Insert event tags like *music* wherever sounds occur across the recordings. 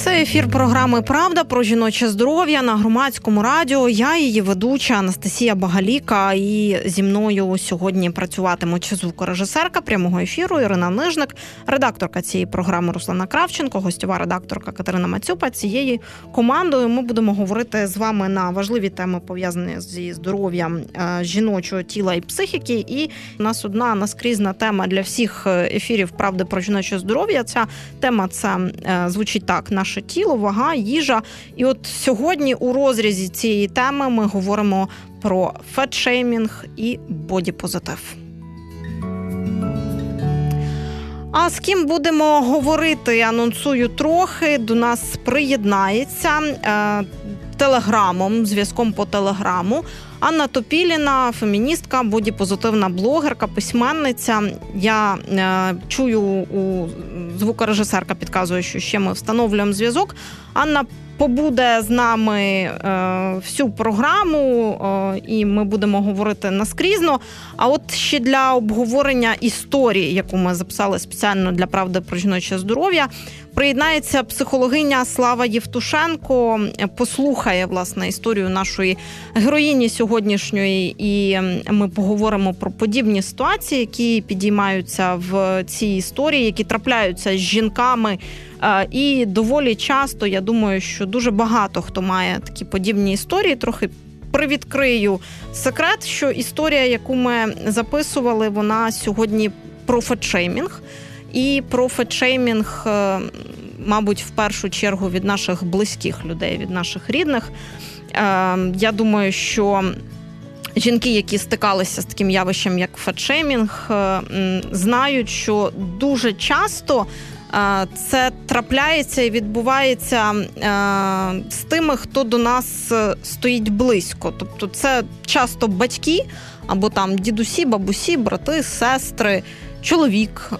Це ефір програми Правда про жіноче здоров'я на громадському радіо. Я її ведуча Анастасія Багаліка. І зі мною сьогодні працюватимуть звукорежисерка прямого ефіру Ірина Нижник, редакторка цієї програми Руслана Кравченко, гостьова редакторка Катерина Мацюпа. Цією командою ми будемо говорити з вами на важливі теми пов'язані зі здоров'ям е, жіночого тіла і психіки. І у нас одна наскрізна тема для всіх е, ефірів Правди про жіноче здоров'я. Ця тема це е, звучить так: наше наше тіло, вага, їжа. І от сьогодні у розрізі цієї теми ми говоримо про фетшеймінг і бодіпозитив. А з ким будемо говорити? Анонсую трохи. До нас приєднається е, телеграмом, зв'язком по телеграму. Анна Топіліна, феміністка, бодіпозитивна блогерка, письменниця. Я е, чую у звукорежисерка підказує, що ще ми встановлюємо зв'язок. Анна побуде з нами е, всю програму, е, і ми будемо говорити наскрізно. А от ще для обговорення історії, яку ми записали спеціально для правди про жіноче здоров'я, приєднається психологиня Слава Євтушенко. Послухає власне історію нашої героїні сьогоднішньої, і ми поговоримо про подібні ситуації, які підіймаються в цій історії, які трапляються з жінками. І доволі часто я думаю, що дуже багато хто має такі подібні історії. Трохи привідкрию секрет, що історія, яку ми записували, вона сьогодні про фетшеймінг. І про фетшеймінг, е, мабуть, в першу чергу від наших близьких людей, від наших рідних. Е, я думаю, що жінки, які стикалися з таким явищем, як фетшеймінг, е, знають, що дуже часто це трапляється і відбувається з тими, хто до нас е, стоїть близько. Тобто, це часто батьки або там дідусі, бабусі, брати, сестри. Чоловік,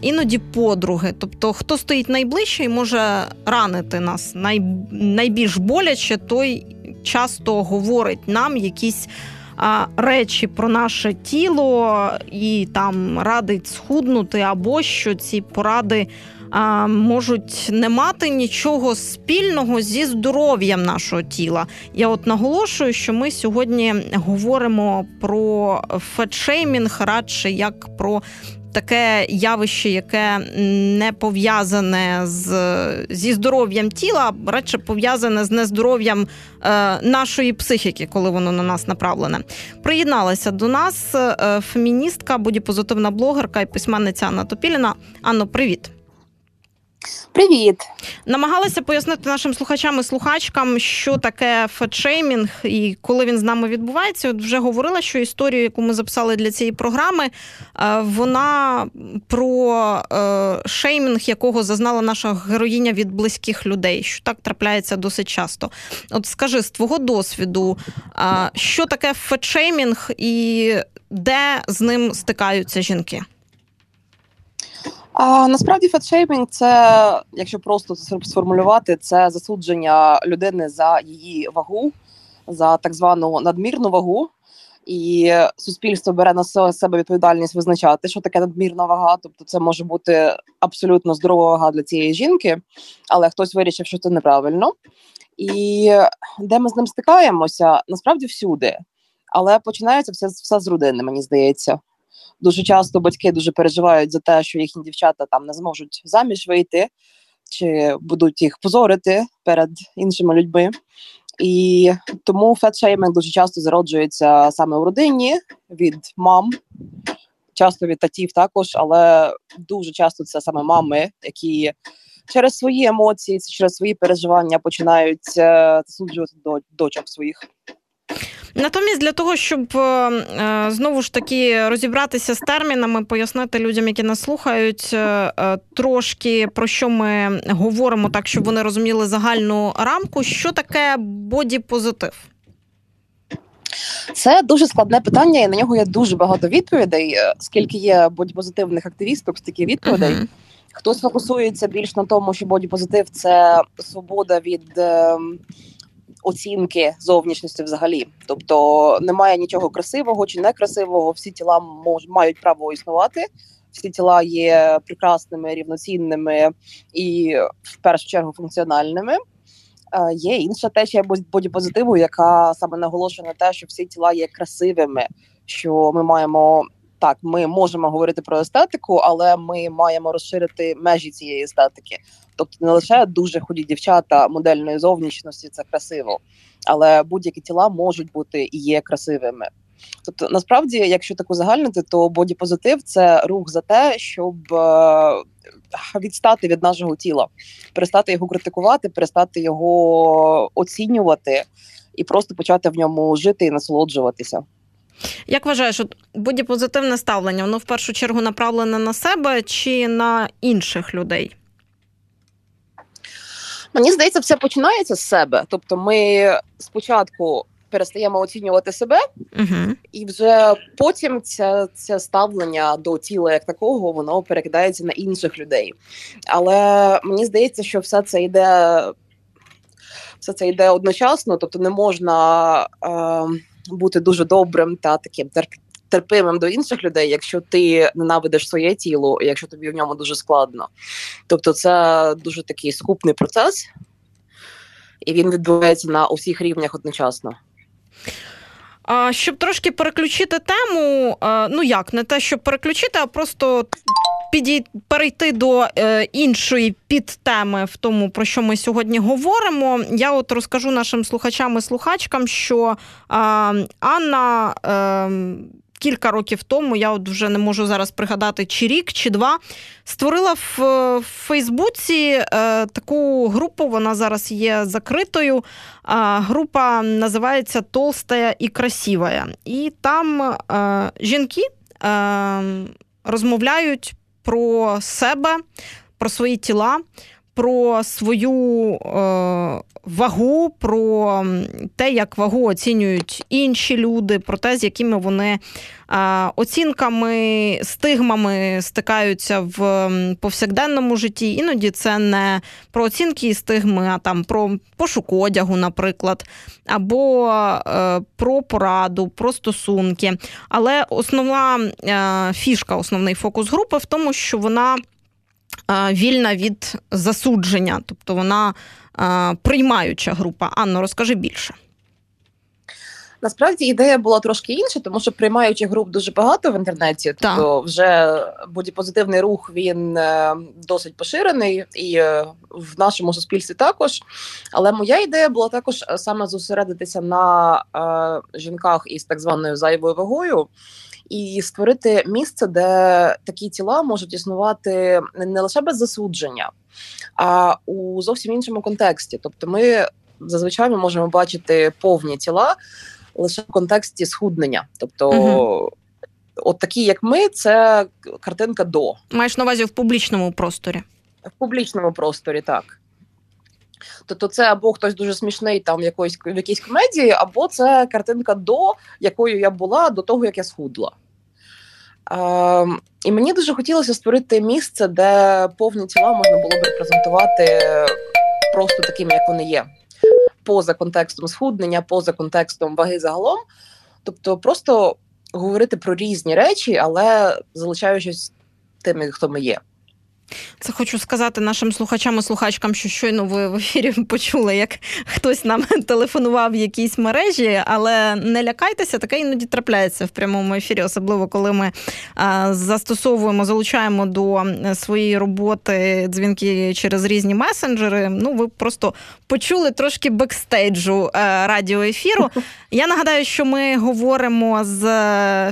іноді подруги, тобто хто стоїть найближче і може ранити нас най, найбільш боляче, той часто говорить нам якісь речі про наше тіло і там радить схуднути, або що ці поради. Можуть не мати нічого спільного зі здоров'ям нашого тіла. Я от наголошую, що ми сьогодні говоримо про фетшеймінг радше як про таке явище, яке не пов'язане з, зі здоров'ям тіла, а радше пов'язане з нездоров'ям е, нашої психіки, коли воно на нас направлене. Приєдналася до нас е, феміністка, бодіпозитивна блогерка і письменниця Анна Топіліна. Анно, привіт. Привіт, намагалася пояснити нашим слухачам і слухачкам, що таке фетшеймінг і коли він з нами відбувається. От вже говорила, що історію, яку ми записали для цієї програми, е, вона про е, шеймінг, якого зазнала наша героїня від близьких людей, що так трапляється досить часто. От скажи з твого досвіду, що таке фетшеймінг і де з ним стикаються жінки? А насправді фетшеймінг це, якщо просто сформулювати, це засудження людини за її вагу, за так звану надмірну вагу. І суспільство бере на себе відповідальність визначати, що таке надмірна вага. Тобто, це може бути абсолютно здорова вага для цієї жінки, але хтось вирішив, що це неправильно. І де ми з ним стикаємося, насправді всюди. Але починається все все з родини, мені здається. Дуже часто батьки дуже переживають за те, що їхні дівчата там не зможуть заміж вийти, чи будуть їх позорити перед іншими людьми. І тому фетшейминг дуже часто зароджується саме в родині від мам, часто від татів також, але дуже часто це саме мами, які через свої емоції, через свої переживання починають е, засуджувати до дочок своїх. Натомість, для того, щоб е, е, знову ж таки розібратися з термінами, пояснити людям, які нас слухають, е, трошки про що ми говоримо, так щоб вони розуміли загальну рамку, що таке бодіпозитив? Це дуже складне питання, і на нього є дуже багато відповідей. Скільки є бодіпозитивних активісток, стільки відповідей. Uh-huh. Хтось фокусується більш на тому, що бодіпозитив це свобода від ем, оцінки зовнішності взагалі. Тобто немає нічого красивого чи некрасивого. Всі тіла мож, мають право існувати. Всі тіла є прекрасними, рівноцінними і в першу чергу функціональними. Е, є інша течія бодіпозитиву, яка саме наголошує на те, що всі тіла є красивими. Що ми маємо так, ми можемо говорити про естетику, але ми маємо розширити межі цієї естетики. Тобто не лише дуже худі дівчата модельної зовнішності, це красиво, але будь-які тіла можуть бути і є красивими. Тобто, насправді, якщо так узагальнити, то бодіпозитив це рух за те, щоб е, відстати від нашого тіла, перестати його критикувати, перестати його оцінювати і просто почати в ньому жити і насолоджуватися. Як вважаєш, от бодіпозитивне ставлення, воно в першу чергу направлене на себе чи на інших людей? Мені здається, все починається з себе. Тобто, ми спочатку перестаємо оцінювати себе, угу. і вже потім це це ставлення до тіла як такого воно перекидається на інших людей. Але мені здається, що все це йде все це йде одночасно, тобто не можна е, бути дуже добрим та таким терпимим до інших людей, якщо ти ненавидиш своє тіло, якщо тобі в ньому дуже складно. Тобто, це дуже такий скупний процес, і він відбувається на усіх рівнях одночасно. Щоб трошки переключити тему, ну як не те, щоб переключити, а просто підій... перейти до е, іншої підтеми в тому, про що ми сьогодні говоримо. Я от розкажу нашим слухачам і слухачкам, що Анна. Ем, кілька років тому, я от вже не можу зараз пригадати, чи рік, чи два, створила в Фейсбуці е, таку групу, вона зараз є закритою. Е, група називається Толстая і красивая. І там е, жінки е, розмовляють про себе, про свої тіла. Про свою е, вагу, про те, як вагу оцінюють інші люди, про те, з якими вони оцінками, стигмами стикаються в повсякденному житті. Іноді це не про оцінки і стигми, а там про пошук одягу, наприклад, або е, про пораду, про стосунки. Але основна е, фішка, основний фокус групи в тому, що вона. Е, вільна від засудження, тобто вона приймаюча група. Анно, розкажи більше. Насправді ідея була трошки інша, тому що приймаючих груп дуже багато в інтернеті. Тобто, вже бодіпозитивний рух він е, досить поширений і е, в нашому суспільстві також. Але моя ідея була також е, саме зосередитися на е, жінках із так званою зайвою вагою. І створити місце, де такі тіла можуть існувати не лише без засудження, а у зовсім іншому контексті. Тобто, ми зазвичай ми можемо бачити повні тіла лише в контексті схуднення, тобто. Угу. От такі, як ми, це картинка до маєш на увазі в публічному просторі. В публічному просторі, так. Тобто, це або хтось дуже смішний там в якоїсь в якійсь комедії, або це картинка до якою я була до того, як я схудла. Е, І мені дуже хотілося створити місце, де повні тіла можна було б репрезентувати просто такими, як вони є, поза контекстом схуднення, поза контекстом ваги загалом. Тобто, просто говорити про різні речі, але залишаючись тими, хто ми є. Це хочу сказати нашим слухачам і слухачкам, що щойно ви в ефірі *laughs* почули, як хтось нам *laughs* телефонував в якійсь мережі, але не лякайтеся, таке іноді трапляється в прямому ефірі, особливо коли ми застосовуємо, залучаємо до своєї роботи дзвінки через різні месенджери. Ну, ви просто почули трошки бекстейджу е, радіоефіру. Я нагадаю, що ми говоримо з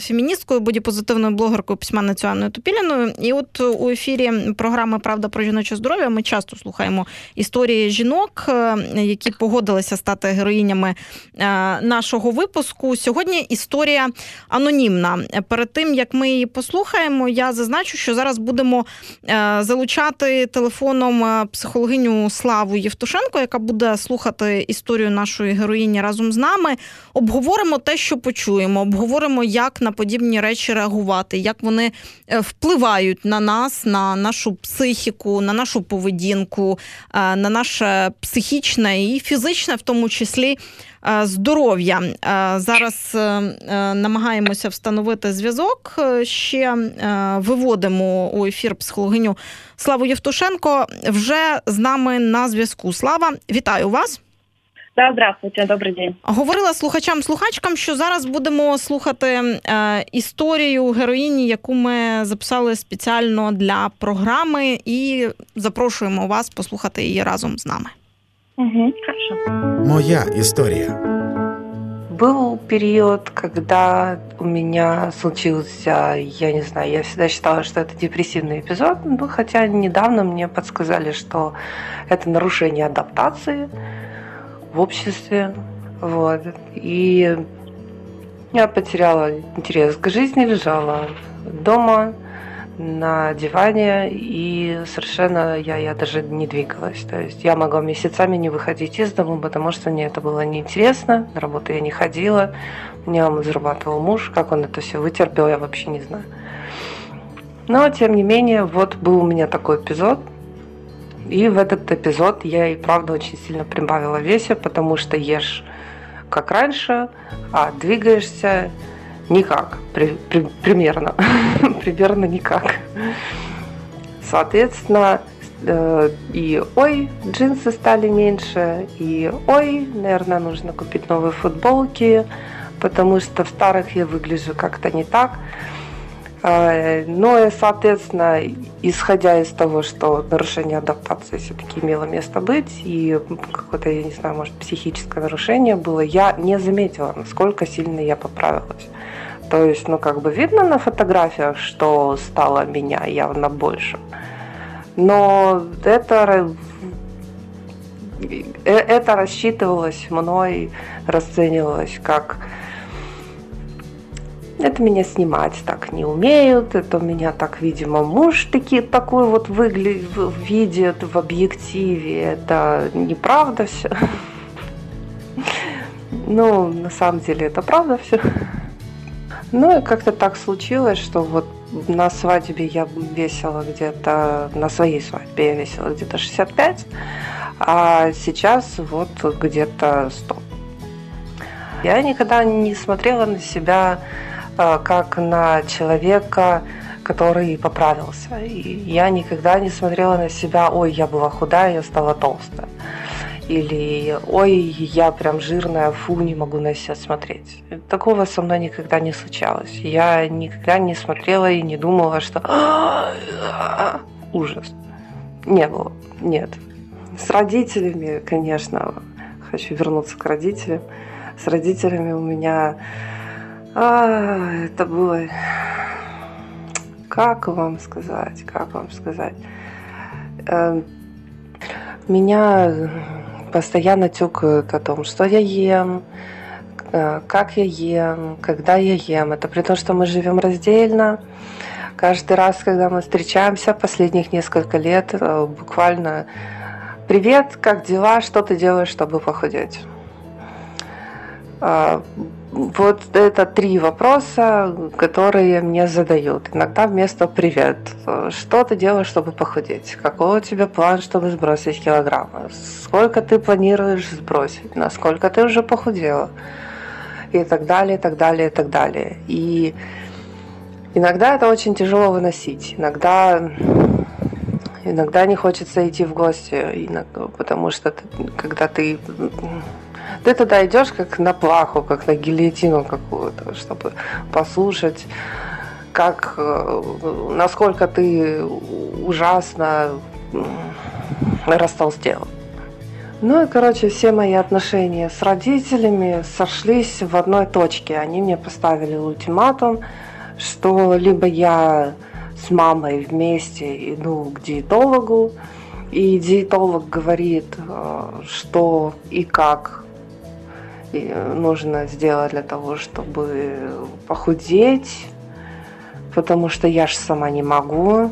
феміністкою, бодіпозитивною блогеркою письменницю Анною Тупіліною. І от у ефірі програми Правда про жіноче здоров'я ми часто слухаємо історії жінок, е, які погодилися стати героїнями е, нашого випуску. Сьогодні історія анонімна. Перед тим як ми її послухаємо, я зазначу, що зараз будемо е, залучати телефоном психологиню Славу Євтушенко, яка буде слухати історію нашої героїні разом з нами. Обговоримо те, що почуємо, обговоримо, як на подібні речі реагувати, як вони впливають на нас, на нашу психіку, на нашу поведінку, на наше психічне і фізичне, в тому числі здоров'я. Зараз намагаємося встановити зв'язок. Ще виводимо у ефір психологиню Славу Євтушенко. Вже з нами на зв'язку. Слава, вітаю вас. Да, здравствуйте, добрий день. Говорила слухачам-слухачкам, що зараз будемо слухати е, історію героїні, яку ми записали спеціально для програми, і запрошуємо вас послухати її разом з нами. Угу, хорошо. Моя история. Был период, когда у меня случился, я не знаю, я всегда считала, что это депрессивный эпизод, ну, хотя недавно мне подсказали, что это нарушение адаптации В обществе. Вот. И я потеряла интерес к жизни, лежала дома на диване, и совершенно я, я даже не двигалась. То есть я могла месяцами не выходить из дома, потому что мне это было неинтересно, на работу я не ходила, меня зарабатывал муж, как он это все вытерпел, я вообще не знаю. Но, тем не менее, вот был у меня такой эпизод – и в этот эпизод я и правда очень сильно прибавила весе, потому что ешь как раньше, а двигаешься никак, при, при, примерно, *laughs* примерно никак. Соответственно, э, и ой, джинсы стали меньше, и ой, наверное, нужно купить новые футболки, потому что в старых я выгляжу как-то не так. А, и, соответственно, исходя из того, что нарушение адаптации все-таки имело место быть, и какое-то, я не знаю, может, психическое нарушение было, я не заметила, насколько сильно я поправилась. То есть, ну, как бы видно на фотографиях, что стало меня явно больше. Но это, э, это рассчитывалось мной, расценивалось как это меня снимать так не умеют, это меня так, видимо, муж таки, такой вот выглядит, видит в объективе. Это неправда все. Ну, на самом деле, это правда все. Ну и как-то так случилось, что вот на свадьбе я весила где-то, на своей свадьбе я весила где-то 65, а сейчас вот где-то 100. Я никогда не смотрела на себя как на человека, который поправился. И я никогда не смотрела на себя, ой, я была худая, я стала толстая. Или, ой, я прям жирная, фу, не могу на себя смотреть. Такого со мной никогда не случалось. Я никогда не смотрела и не думала, что ужас. Не было, нет. С родителями, конечно, хочу вернуться к родителям. С родителями у меня а, это было... Как вам сказать? Как вам сказать? Эм, меня постоянно тюкают о том, что я ем, э, как я ем, когда я ем. Это при том, что мы живем раздельно. Каждый раз, когда мы встречаемся, последних несколько лет, э, буквально «Привет, как дела? Что ты делаешь, чтобы похудеть?» Вот это три вопроса, которые мне задают. Иногда вместо «привет». Что ты делаешь, чтобы похудеть? Какой у тебя план, чтобы сбросить килограммы? Сколько ты планируешь сбросить? Насколько ты уже похудела? И так далее, и так далее, и так далее. И иногда это очень тяжело выносить. Иногда иногда не хочется идти в гости, потому что когда ты ты тогда идешь как на плаху, как на гильотину какую-то, чтобы послушать, как, э, насколько ты ужасно растолстел. Ну и, короче, все мои отношения с родителями сошлись в одной точке. Они мне поставили ультиматум, что либо я с мамой вместе иду к диетологу, и диетолог говорит, э, что и как нужно сделать для того, чтобы похудеть, потому что я же сама не могу.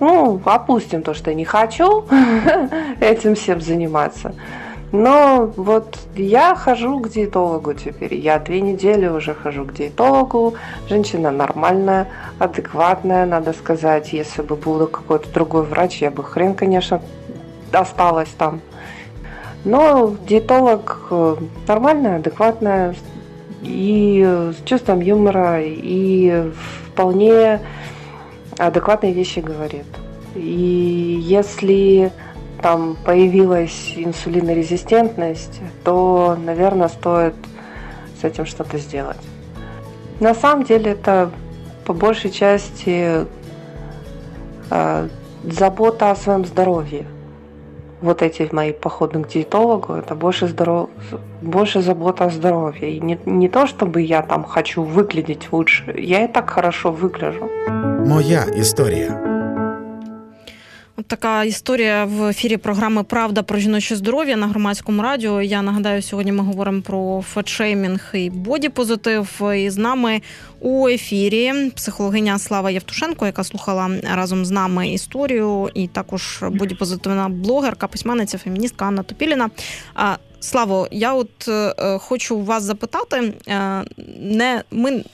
Ну, опустим то, что я не хочу *laughs* этим всем заниматься. Но вот я хожу к диетологу теперь. Я две недели уже хожу к диетологу. Женщина нормальная, адекватная, надо сказать. Если бы был какой-то другой врач, я бы хрен, конечно, осталась там. Но диетолог э, нормальная, адекватная, и с чувством юмора, и вполне адекватные вещи говорит. И если там появилась инсулинорезистентность, то, наверное, стоит с этим что-то сделать. На самом деле это по большей части э, забота о своем здоровье. Вот эти мои походы к диетологу, это больше, здоров... больше забота о здоровье. И не, не то, чтобы я там хочу выглядеть лучше, я и так хорошо выгляжу. Моя історія. Така історія в ефірі програми Правда про жіноче здоров'я на громадському радіо. Я нагадаю, сьогодні ми говоримо про фетшеймінг і бодіпозитив. І з нами у ефірі психологиня Слава Євтушенко, яка слухала разом з нами історію, і також бодіпозитивна блогерка, письменниця, феміністка Анна Топіліна. Славо, я от е, хочу вас запитати, е, не ми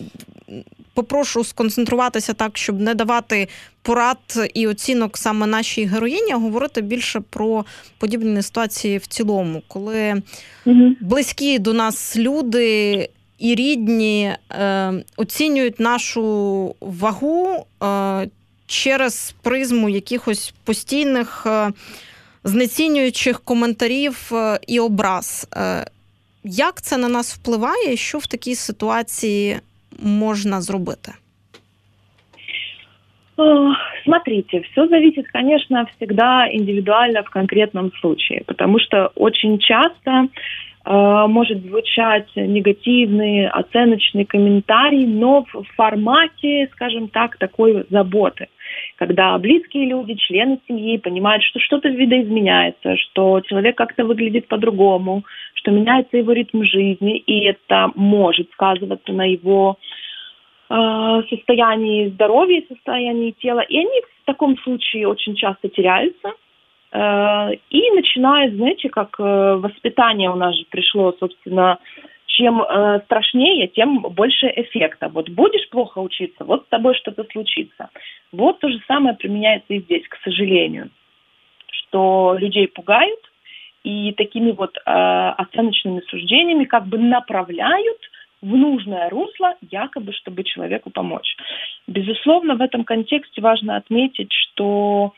попрошу сконцентруватися так, щоб не давати порад і оцінок саме нашій героїні, а говорити більше про подібні ситуації в цілому, коли угу. близькі до нас люди. І рідні е, оцінюють нашу вагу е, через призму якихось постійних е, знецінюючих коментарів е, і образ. Е, як це на нас впливає? Що в такій ситуації можно зробити? Смотрите, все зависит, конечно, всегда индивидуально в конкретном случае, потому что очень часто может звучать негативный, оценочный комментарий, но в формате, скажем так, такой заботы когда близкие люди, члены семьи понимают, что что-то видоизменяется, что человек как-то выглядит по-другому, что меняется его ритм жизни, и это может сказываться на его э, состоянии здоровья, состоянии тела. И они в таком случае очень часто теряются. Э, и начинают, знаете, как э, воспитание у нас же пришло, собственно, чем э, страшнее, тем больше эффекта. Вот будешь плохо учиться, вот с тобой что-то случится. Вот то же самое применяется и здесь, к сожалению, что людей пугают и такими вот оценочными суждениями как бы направляют в нужное русло, якобы, чтобы человеку помочь. Безусловно, в этом контексте важно отметить, что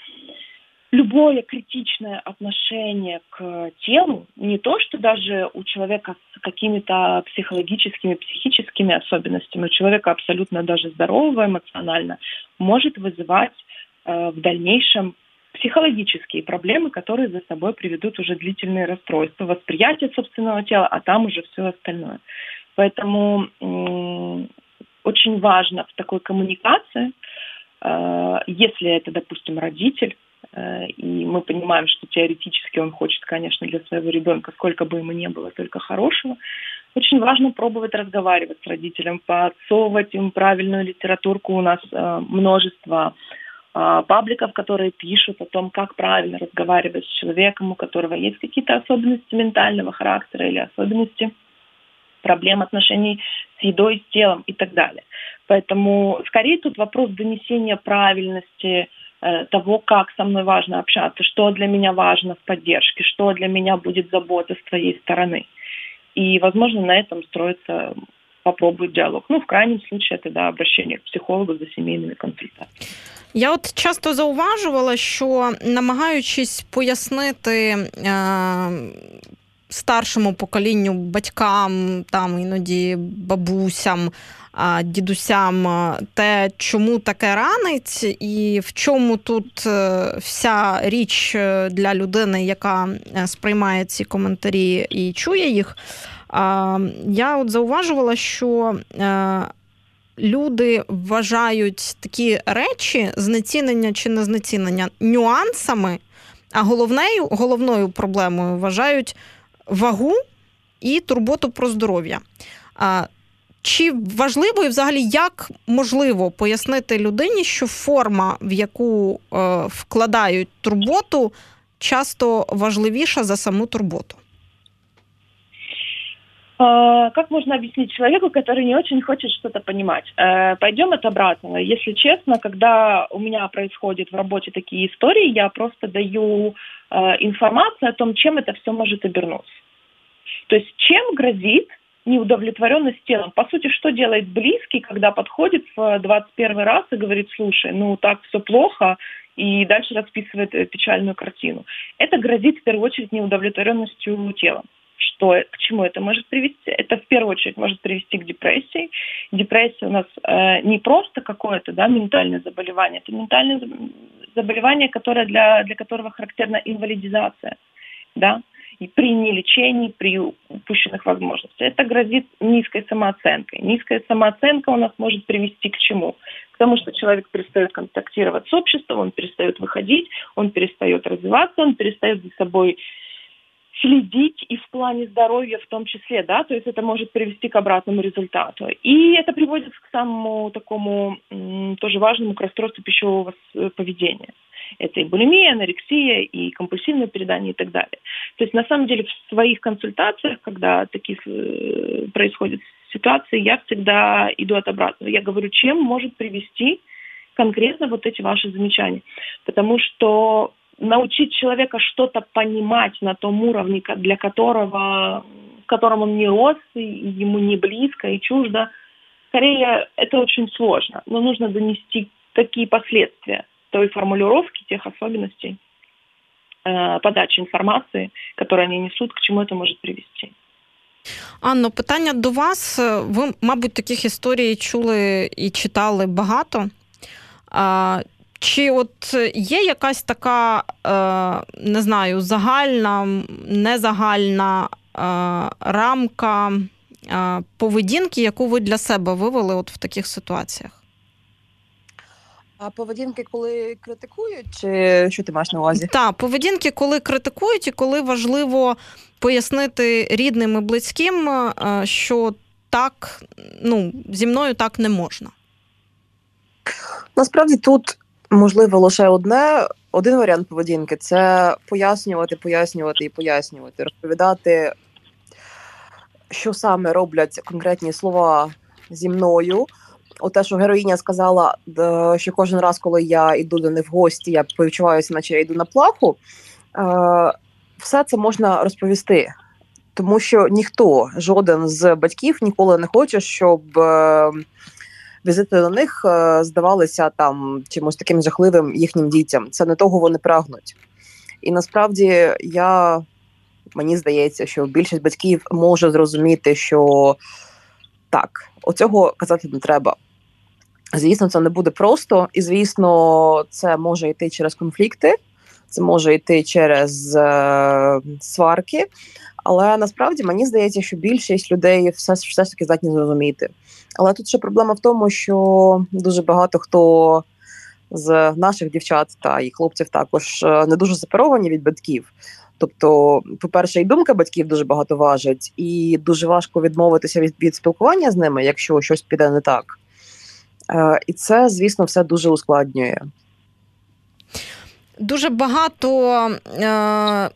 любое критичное отношение к телу, не то, что даже у человека с какими-то психологическими, психическими особенностями, у человека абсолютно даже здорового эмоционально, может вызывать э, в дальнейшем психологические проблемы, которые за собой приведут уже длительные расстройства, восприятие собственного тела, а там уже все остальное. Поэтому э, очень важно в такой коммуникации, э, если это, допустим, родитель, и мы понимаем, что теоретически он хочет, конечно, для своего ребенка, сколько бы ему ни было, только хорошего. Очень важно пробовать разговаривать с родителем, подсовывать им правильную литературку. У нас э, множество э, пабликов, которые пишут о том, как правильно разговаривать с человеком, у которого есть какие-то особенности ментального характера или особенности проблем отношений с едой, с телом и так далее. Поэтому скорее тут вопрос донесения правильности Э, того, как со мной важно общаться, что для меня важно в поддержке, что для меня будет забота с твоей стороны. И, возможно, на этом строится попробують діалог. Ну, в крайнім случае, це да, обращення к психологу за сімейними консультаціями. Я от часто зауважувала, що намагаючись пояснити е, старшому поколінню батькам, там іноді бабусям, дідусям те, чому таке ранить, і в чому тут е, вся річ е, для людини, яка е, сприймає ці коментарі і чує їх. Я от зауважувала, що люди вважають такі речі, знецінення чи незнецінення нюансами, а головною, головною проблемою вважають вагу і турботу про здоров'я. Чи важливо і взагалі як можливо пояснити людині, що форма, в яку е, вкладають турботу, часто важливіша за саму турботу? А, как можно объяснить человеку, который не очень хочет что-то понимать? Э, пойдем от обратного. Если честно, когда у меня происходят в работе такие истории, я просто даю э, информацию о том, чем это все может обернуться. То есть чем грозит неудовлетворенность телом. По сути, что делает близкий, когда подходит в 21 раз и говорит, слушай, ну так все плохо, и дальше расписывает печальную картину. Это грозит в первую очередь неудовлетворенностью телом что, к чему это может привести? Это в первую очередь может привести к депрессии. Депрессия у нас э, не просто какое-то да, ментальное заболевание, это ментальное заболевание, которое для, для которого характерна инвалидизация. Да? И при нелечении, при упущенных возможностях. Это грозит низкой самооценкой. Низкая самооценка у нас может привести к чему? К тому, что человек перестает контактировать с обществом, он перестает выходить, он перестает развиваться, он перестает за собой следить и в плане здоровья в том числе, да, то есть это может привести к обратному результату. И это приводит к самому такому тоже важному к расстройству пищевого э, поведения. Это и булимия, анорексия, и компульсивное передание и так далее. То есть на самом деле в своих консультациях, когда такие э, происходят ситуации, я всегда иду от обратного. Я говорю, чем может привести конкретно вот эти ваши замечания. Потому что научить человека что-то понимать на том уровне, для которого, в котором он не рос, и ему не близко и чуждо, скорее это очень сложно. Но нужно донести такие последствия той формулировки, тех особенностей э, подачи информации, которые они несут, к чему это может привести. Анно, питання до вас. Ви, мабуть, таких історій чули і читали багато. Чи от є якась така, е, не знаю, загальна, незагальна е, рамка е, поведінки, яку ви для себе вивели от в таких ситуаціях? А поведінки, коли критикують, чи що ти маєш на увазі? Так, поведінки, коли критикують, і коли важливо пояснити рідним і близьким, що так, ну, зі мною так не можна. Насправді тут можливо лише одне. Один варіант поведінки це пояснювати, пояснювати і пояснювати, розповідати, що саме роблять конкретні слова зі мною. Оте, що героїня сказала, що кожен раз, коли я йду до них в гості, я почуваюся, наче я йду на плаху. Е, все це можна розповісти, тому що ніхто, жоден з батьків ніколи не хоче, щоб е, візити до них е, здавалися там чимось таким жахливим їхнім дітям. Це не того вони прагнуть. І насправді я мені здається, що більшість батьків може зрозуміти, що так, оцього казати не треба. Звісно, це не буде просто, і звісно, це може йти через конфлікти, це може йти через е, сварки. Але насправді мені здається, що більшість людей все все ж таки здатні зрозуміти. Але тут ще проблема в тому, що дуже багато хто з наших дівчат та і хлопців також е, не дуже сепаровані від батьків. Тобто, по-перше, і думка батьків дуже багато важить, і дуже важко відмовитися від, від спілкування з ними, якщо щось піде не так. Е, І це, звісно, все дуже ускладнює. Дуже багато е,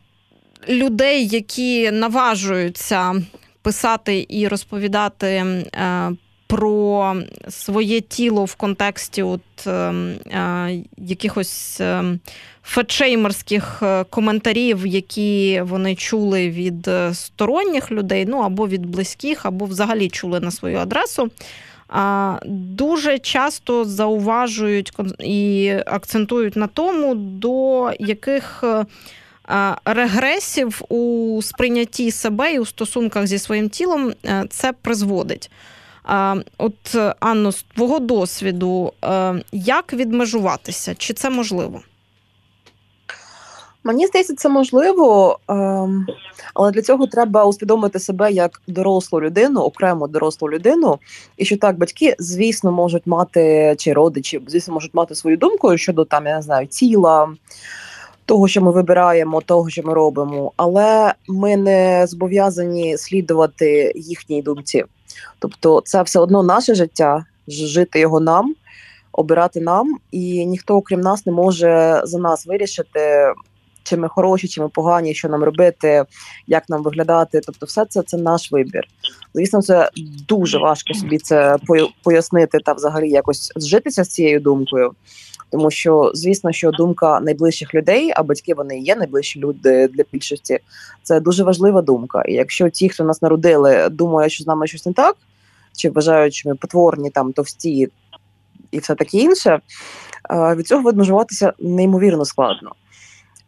людей, які наважуються писати і розповідати е, про своє тіло в контексті от, е, е, якихось е, фетшеймерських е, коментарів, які вони чули від е, сторонніх людей, ну або від близьких, або взагалі чули на свою адресу. Дуже часто зауважують і акцентують на тому, до яких регресів у сприйнятті себе і у стосунках зі своїм тілом це призводить. От, Анно, з твого досвіду, е, як відмежуватися? Чи це можливо? Мені здається, це можливо, ем, але для цього треба усвідомити себе як дорослу людину, окрему дорослу людину, і що так, батьки, звісно, можуть мати чи родичі, звісно, можуть мати свою думку щодо там, я не знаю, тіла, того, що ми вибираємо, того, що ми робимо, але ми не зобов'язані слідувати їхній думці. Тобто, це все одно наше життя, жити його нам, обирати нам, і ніхто, окрім нас, не може за нас вирішити, чи ми хороші, чи ми погані, що нам робити, як нам виглядати. Тобто, все це це наш вибір. Звісно, це дуже важко собі це пояснити та взагалі якось зжитися з цією думкою. Тому що, звісно, що думка найближчих людей, а батьки вони є найближчі люди для більшості. Це дуже важлива думка. І якщо ті, хто нас народили, думають, що з нами щось не так, чи вважають, що ми потворні, там товсті і все таке інше, від цього відмежуватися неймовірно складно.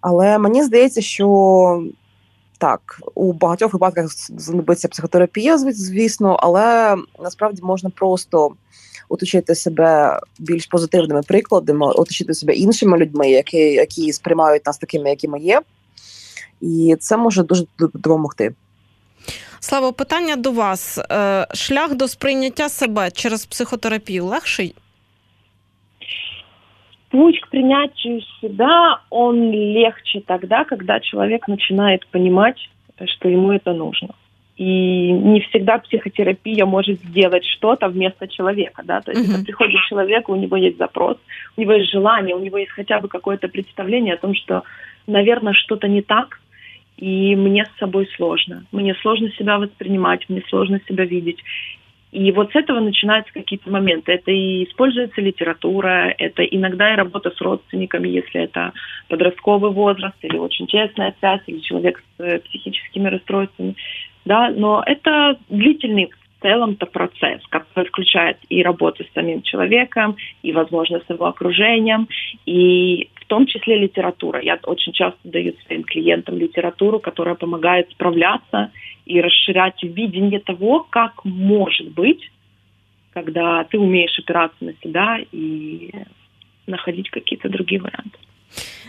Але мені здається, що так, у багатьох випадках знадобиться психотерапія, звісно, але насправді можна просто оточити себе більш позитивними прикладами, оточити себе іншими людьми, які які сприймають нас такими, якими є, і це може дуже допомогти. Слава, питання до вас. Е, шлях до сприйняття себе через психотерапію легший? Путь к принятию себя, он легче тогда, когда человек начинает понимать, что ему это нужно. И не всегда психотерапия может сделать что-то вместо человека, да, то есть mm-hmm. приходит человек, у него есть запрос, у него есть желание, у него есть хотя бы какое-то представление о том, что, наверное, что-то не так, и мне с собой сложно. Мне сложно себя воспринимать, мне сложно себя видеть. И вот с этого начинаются какие-то моменты. Это и используется литература, это иногда и работа с родственниками, если это подростковый возраст или очень тесная связь, или человек с э, психическими расстройствами да, но это длительный в целом-то процесс, который включает и работу с самим человеком, и, возможно, с его окружением, и том числе литература. Я очень часто даю своим клиентам литературу, которая помогает справляться и расширять видение того, как может быть, когда ты умеешь опираться на себя и находить какие-то другие варианты.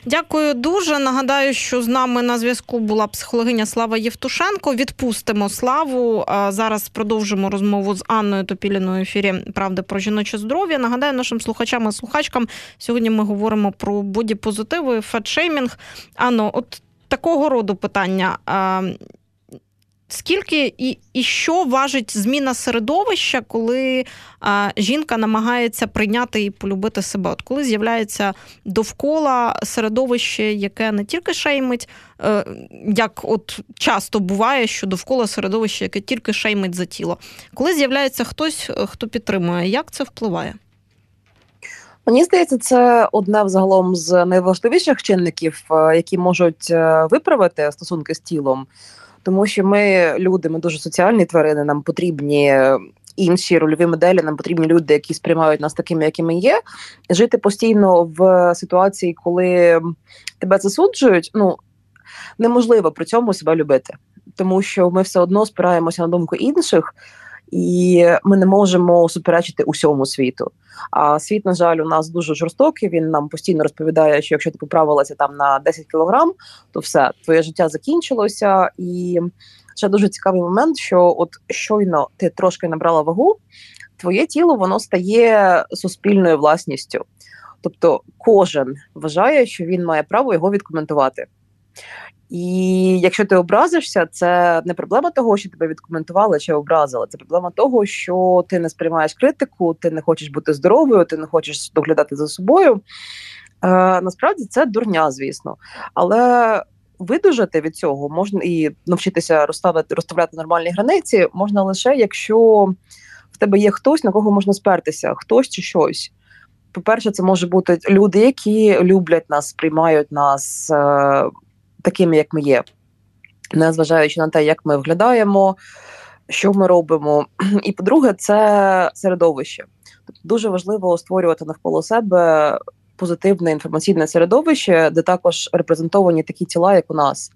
Дякую дуже. Нагадаю, що з нами на зв'язку була психологиня Слава Євтушенко. Відпустимо славу. Зараз продовжимо розмову з Анною Топіліною в ефірі Правди про жіноче здоров'я. Нагадаю нашим слухачам і слухачкам. Сьогодні ми говоримо про будіпозитиви, фетшеймінг. Анно, от такого роду питання. Скільки і і що важить зміна середовища, коли а, жінка намагається прийняти і полюбити себе? От коли з'являється довкола середовище, яке не тільки шеймить, е, як от часто буває, що довкола середовище, яке тільки шеймить за тіло, коли з'являється хтось, хто підтримує, як це впливає? Мені здається, це одне взагалом з найважливіших чинників, е, які можуть е, виправити стосунки з тілом тому що ми люди, ми дуже соціальні тварини. Нам потрібні інші рольові моделі. Нам потрібні люди, які сприймають нас такими, якими є. Жити постійно в ситуації, коли тебе засуджують, ну неможливо при цьому себе любити, тому що ми все одно спираємося на думку інших і ми не можемо суперечити усьому світу. А світ, на жаль, у нас дуже жорстокий. Він нам постійно розповідає, що якщо ти поправилася там на 10 кілограм, то все твоє життя закінчилося. І ще дуже цікавий момент, що от щойно ти трошки набрала вагу, твоє тіло воно стає суспільною власністю. Тобто кожен вважає, що він має право його відкоментувати. І якщо ти образишся, це не проблема того, що тебе відкоментували чи образили. Це проблема того, що ти не сприймаєш критику, ти не хочеш бути здоровою, ти не хочеш доглядати за собою. Е, Насправді це дурня, звісно. Але видужати від цього можна і навчитися розставити розставляти нормальні границі можна лише якщо в тебе є хтось, на кого можна спертися, хтось чи щось. По-перше, це може бути люди, які люблять нас, сприймають нас, е, такими, як ми є, незважаючи на те, як ми виглядаємо, що ми робимо. І по-друге, це середовище. Тобто дуже важливо створювати навколо себе позитивне інформаційне середовище, де також репрезентовані такі тіла, як у нас.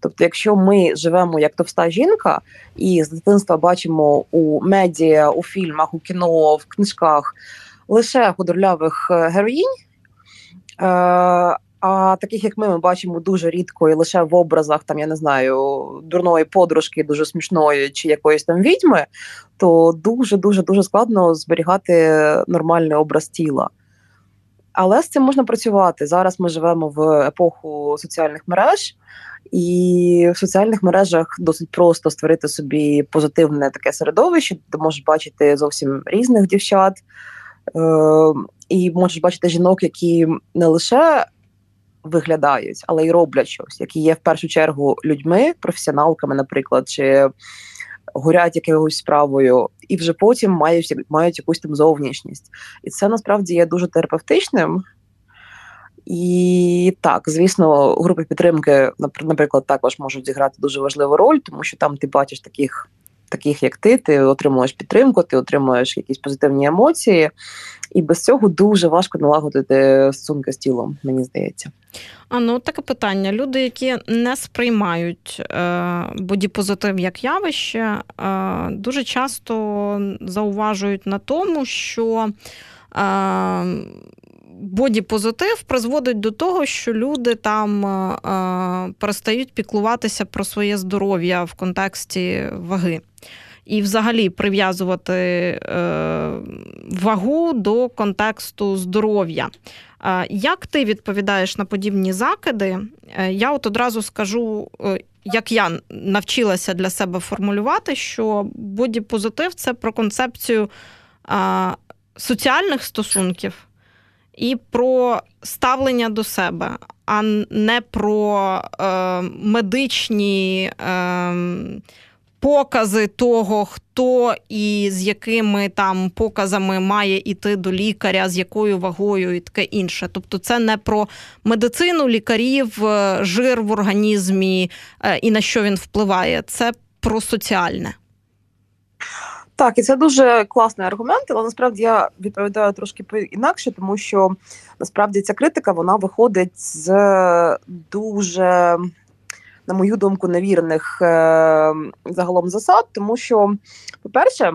Тобто, якщо ми живемо як товста жінка, і з дитинства бачимо у медіа, у фільмах, у кіно, в книжках лише худорлявих е, героїнь, е, а таких, як ми, ми бачимо дуже рідко і лише в образах, там я не знаю, дурної подружки, дуже смішної чи якоїсь там відьми, то дуже дуже дуже складно зберігати нормальний образ тіла. Але з цим можна працювати. Зараз ми живемо в епоху соціальних мереж, і в соціальних мережах досить просто створити собі позитивне таке середовище, де можеш бачити зовсім різних дівчат. Е- і можеш бачити жінок, які не лише виглядають, але й роблять щось, які є в першу чергу людьми, професіоналками, наприклад, чи горять якоюсь справою, і вже потім мають мають якусь там зовнішність. І це насправді є дуже терапевтичним. І так, звісно, групи підтримки, наприклад, також можуть зіграти дуже важливу роль, тому що там ти бачиш таких, таких як ти, ти отримуєш підтримку, ти отримуєш якісь позитивні емоції, і без цього дуже важко налагодити стосунки з тілом, мені здається. А ну таке питання: люди, які не сприймають е, бодіпозитив як явище, е, дуже часто зауважують на тому, що. Е, бодіпозитив призводить до того, що люди там е, перестають піклуватися про своє здоров'я в контексті ваги. І, взагалі, прив'язувати е, вагу до контексту здоров'я. Як ти відповідаєш на подібні закиди? Е, я от одразу скажу, е, як я навчилася для себе формулювати, що бодіпозитив це про концепцію соціальних стосунків і про ставлення до себе, а не про е, медичні е, покази того, хто і з якими там показами має йти до лікаря, з якою вагою і таке інше. Тобто, це не про медицину лікарів, е, жир в організмі е, і на що він впливає. Це про соціальне. Так, і це дуже класний аргумент, але насправді я відповідаю трошки інакше, тому що насправді ця критика вона виходить з дуже, на мою думку, невірних е, загалом засад, тому що, по-перше,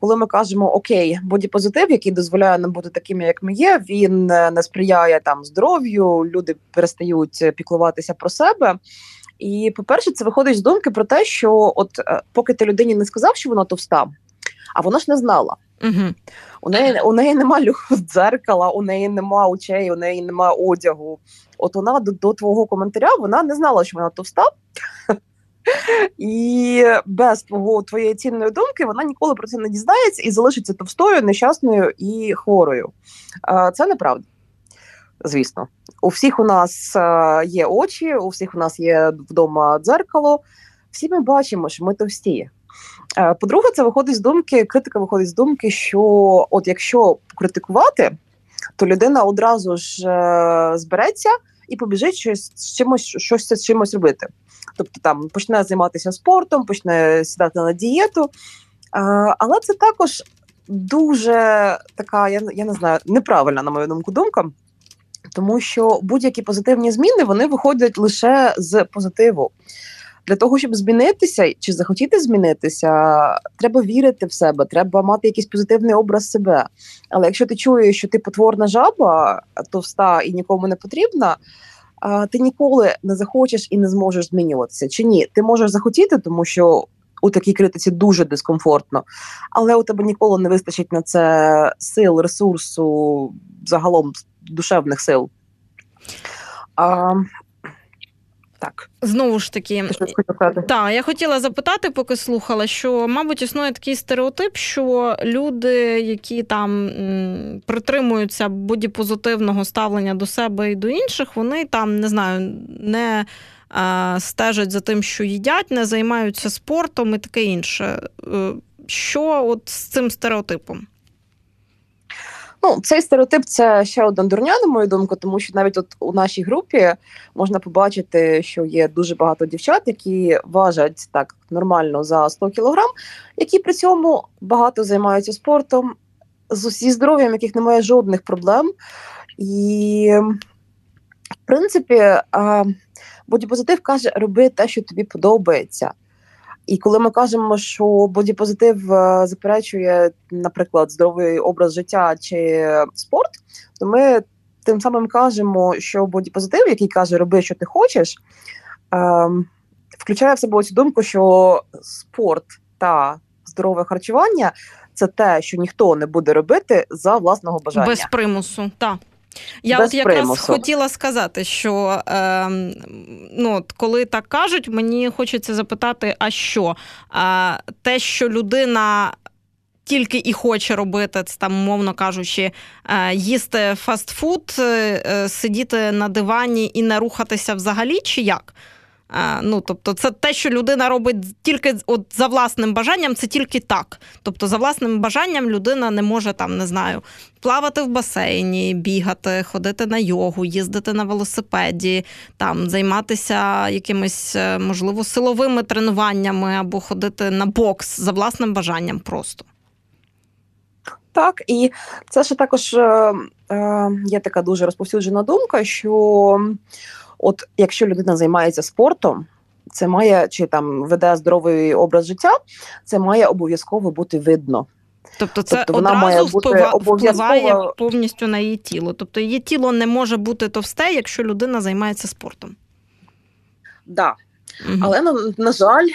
коли ми кажемо окей, бодіпозитив, який дозволяє нам бути такими, як ми є, він не сприяє там здоров'ю, люди перестають піклуватися про себе. І по-перше, це виходить з думки про те, що от е, поки ти людині не сказав, що вона товста, а вона ж не знала. Угу. У неї у неї нема дзеркала, у неї нема очей, у неї нема одягу. От вона до, до твого коментаря вона не знала, що вона товста. І без твого твоєї цінної думки вона ніколи про це не дізнається і залишиться товстою, нещасною і хворою. Це неправда звісно. У всіх у нас е, є очі, у всіх у нас є вдома дзеркало. Всі ми бачимо, що ми товсті. Е, по-друге, це виходить з думки, критика виходить з думки, що от якщо критикувати, то людина одразу ж е, збереться і побіжить щось з чимось, щось з чимось робити. Тобто там почне займатися спортом, почне сідати на дієту. Але це також дуже така, я я не знаю, неправильна, на мою думку, думка тому що будь-які позитивні зміни вони виходять лише з позитиву. Для того, щоб змінитися чи захотіти змінитися, треба вірити в себе, треба мати якийсь позитивний образ себе. Але якщо ти чуєш, що ти потворна жаба, товста і нікому не потрібна, ти ніколи не захочеш і не зможеш змінюватися. Чи ні? Ти можеш захотіти, тому що у такій критиці дуже дискомфортно, але у тебе ніколи не вистачить на це сил, ресурсу, загалом душевних сил. А, так. Знову ж таки, так, я хотіла запитати, поки слухала, що, мабуть, існує такий стереотип, що люди, які там м, притримуються бодіпозитивного ставлення до себе і до інших, вони там не знаю, не а, стежать за тим, що їдять, не займаються спортом і таке інше. Е, що от з цим стереотипом? Ну, цей стереотип це ще одна дурня, на мою думку, тому що навіть от у нашій групі можна побачити, що є дуже багато дівчат, які важать так нормально за 100 кілограм, які при цьому багато займаються спортом, з усі здоров'ям, яких немає жодних проблем. І, в принципі, бодіпозитив каже, роби те, що тобі подобається. І коли ми кажемо, що бодіпозитив е, заперечує, наприклад, здоровий образ життя чи спорт, то ми тим самим кажемо, що бодіпозитив, який каже, роби, що ти хочеш, ем, включає в себе цю думку, що спорт та здорове харчування це те, що ніхто не буде робити за власного бажання без примусу. так. Я Без от якраз примусу. хотіла сказати, що е, ну, коли так кажуть, мені хочеться запитати, а що? Е, те, що людина тільки і хоче робити, це там, мовно кажучи, е, їсти фастфуд, е, сидіти на дивані і не рухатися взагалі, чи як? Ну, тобто, це те, що людина робить тільки от за власним бажанням, це тільки так. Тобто, за власним бажанням людина не може там, не знаю, плавати в басейні, бігати, ходити на йогу, їздити на велосипеді, там займатися якимись, е, можливо, силовими тренуваннями або ходити на бокс за власним бажанням просто. Так, і це ще також е, е, є така дуже розповсюджена думка, що От якщо людина займається спортом, це має чи там веде здоровий образ життя, це має обов'язково бути видно. Тобто це тобто, одразу має бути впливає повністю на її тіло. Тобто її тіло не може бути товсте, якщо людина займається спортом. Да. Угу. Але на, на жаль,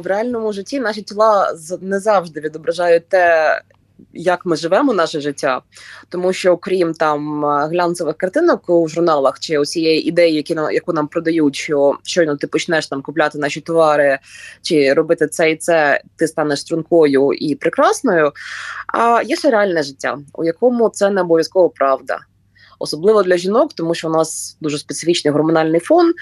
в реальному житті наші тіла не завжди відображають те, як ми живемо наше життя, тому що крім там глянцевих картинок у журналах чи усієї ідеї, які нам яку нам продають, що щойно ти почнеш там купляти наші товари чи робити це і це, ти станеш стрункою і прекрасною. А є ще реальне життя, у якому це не обов'язково правда. Особливо для жінок, тому що у нас дуже специфічний гормональний фон.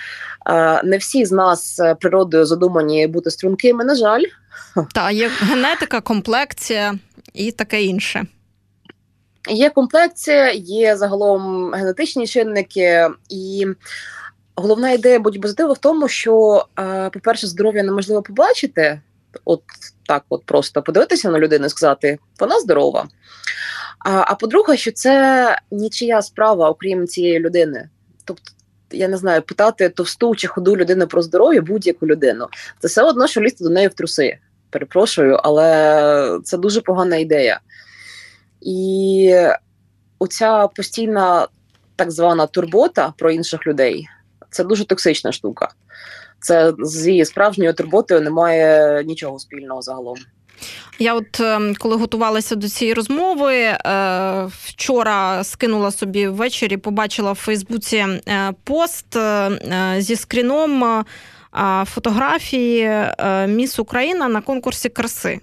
Не всі з нас е, природою задумані бути стрункими. На жаль, та є генетика, комплекція і таке інше. Є комплекція, є загалом генетичні чинники, і головна ідея будь-позитиву в тому, що, е, по-перше, здоров'я неможливо побачити, от так, от просто подивитися на людину і сказати, вона здорова. А а по-друге, що це нічия справа, окрім цієї людини. Тобто, я не знаю, питати товсту чи ходу людину про здоров'я будь-яку людину. Це все одно, що лізти до неї в труси перепрошую, але це дуже погана ідея. І оця постійна так звана турбота про інших людей це дуже токсична штука. Це з справжньою турботою немає нічого спільного загалом. Я, от ем, коли готувалася до цієї розмови, е, вчора скинула собі ввечері, побачила в Фейсбуці е, пост е, зі скріном фотографії е, Міс Україна на конкурсі краси.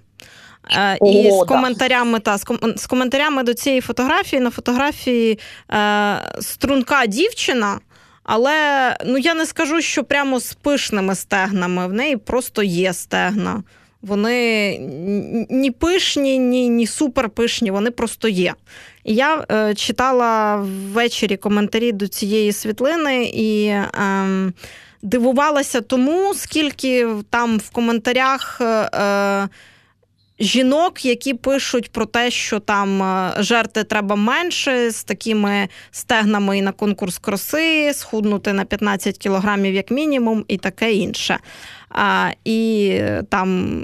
Е, О, і з коментарями та з коментарями до цієї фотографії на фотографії е, струнка дівчина. Але ну я не скажу, що прямо з пишними стегнами. В неї просто є стегна. Вони ні пишні, ні ні суперпишні, вони просто є. І я е, читала ввечері коментарі до цієї світлини і. Е, дивувалася тому, скільки там в коментарях. Е, Жінок, які пишуть про те, що там е, жерти треба менше, з такими стегнами і на конкурс краси, схуднути на 15 кілограмів як мінімум, і таке інше. А, І там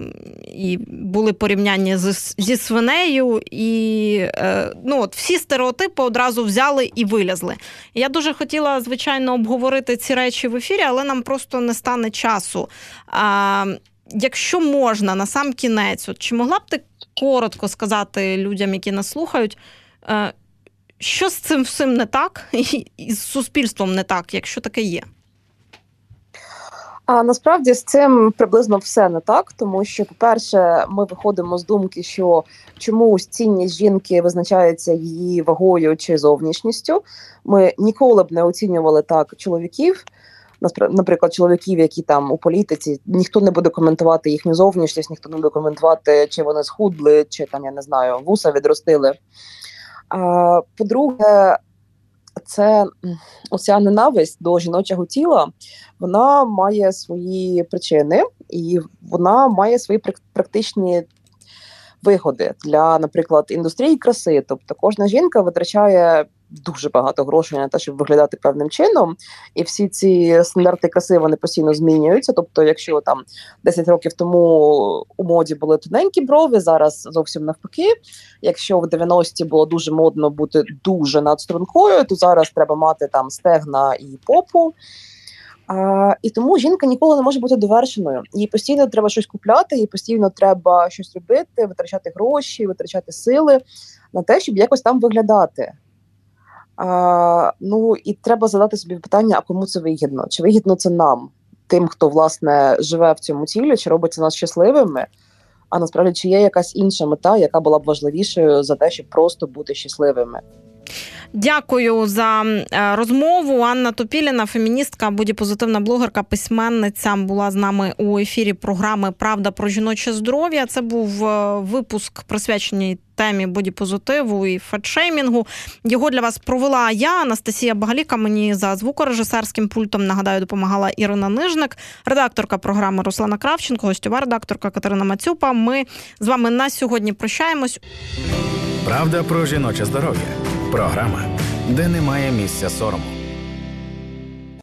і були порівняння з, зі свинею, і е, ну, от всі стереотипи одразу взяли і вилязли. Я дуже хотіла, звичайно, обговорити ці речі в ефірі, але нам просто не стане часу. А, Якщо можна, на сам кінець, от чи могла б ти коротко сказати людям, які нас слухають, е, що з цим всім не так, і з суспільством не так, якщо таке є? А насправді з цим приблизно все не так, тому що, по-перше, ми виходимо з думки, що чомусь цінність жінки визначається її вагою чи зовнішністю. Ми ніколи б не оцінювали так чоловіків. Наприклад, чоловіків, які там у політиці, ніхто не буде коментувати їхню зовнішність, ніхто не буде коментувати, чи вони схудли, чи там я не знаю, вуса відростили. А, По-друге, це оця ненависть до жіночого тіла, вона має свої причини, і вона має свої практичні вигоди для, наприклад, індустрії краси. Тобто, кожна жінка витрачає дуже багато грошей на те, щоб виглядати певним чином, і всі ці стандарти краси вони постійно змінюються. Тобто, якщо там 10 років тому у моді були тоненькі брови, зараз зовсім навпаки. Якщо в 90-ті було дуже модно бути дуже надстрункою, то зараз треба мати там стегна і попу. А, І тому жінка ніколи не може бути довершеною. Їй постійно треба щось купляти, їй постійно треба щось робити, витрачати гроші, витрачати сили на те, щоб якось там виглядати. А, Ну і треба задати собі питання: а кому це вигідно? Чи вигідно це нам, тим, хто власне живе в цьому тілі, чи робиться нас щасливими? А насправді чи є якась інша мета, яка була б важливішою за те, щоб просто бути щасливими? Дякую за е, розмову. Анна Топіліна, феміністка, бодіпозитивна блогерка, письменниця, була з нами у ефірі програми Правда про жіноче здоров'я. Це був е, випуск присвячений темі бодіпозитиву і фетшеймінгу. Його для вас провела я, Анастасія Багаліка. Мені за звукорежисерським пультом нагадаю допомагала Ірина Нижник, редакторка програми Руслана Кравченко, гостьова редакторка Катерина Мацюпа. Ми з вами на сьогодні прощаємось. Правда про жіноче здоров'я. Програма, де немає місця сорому.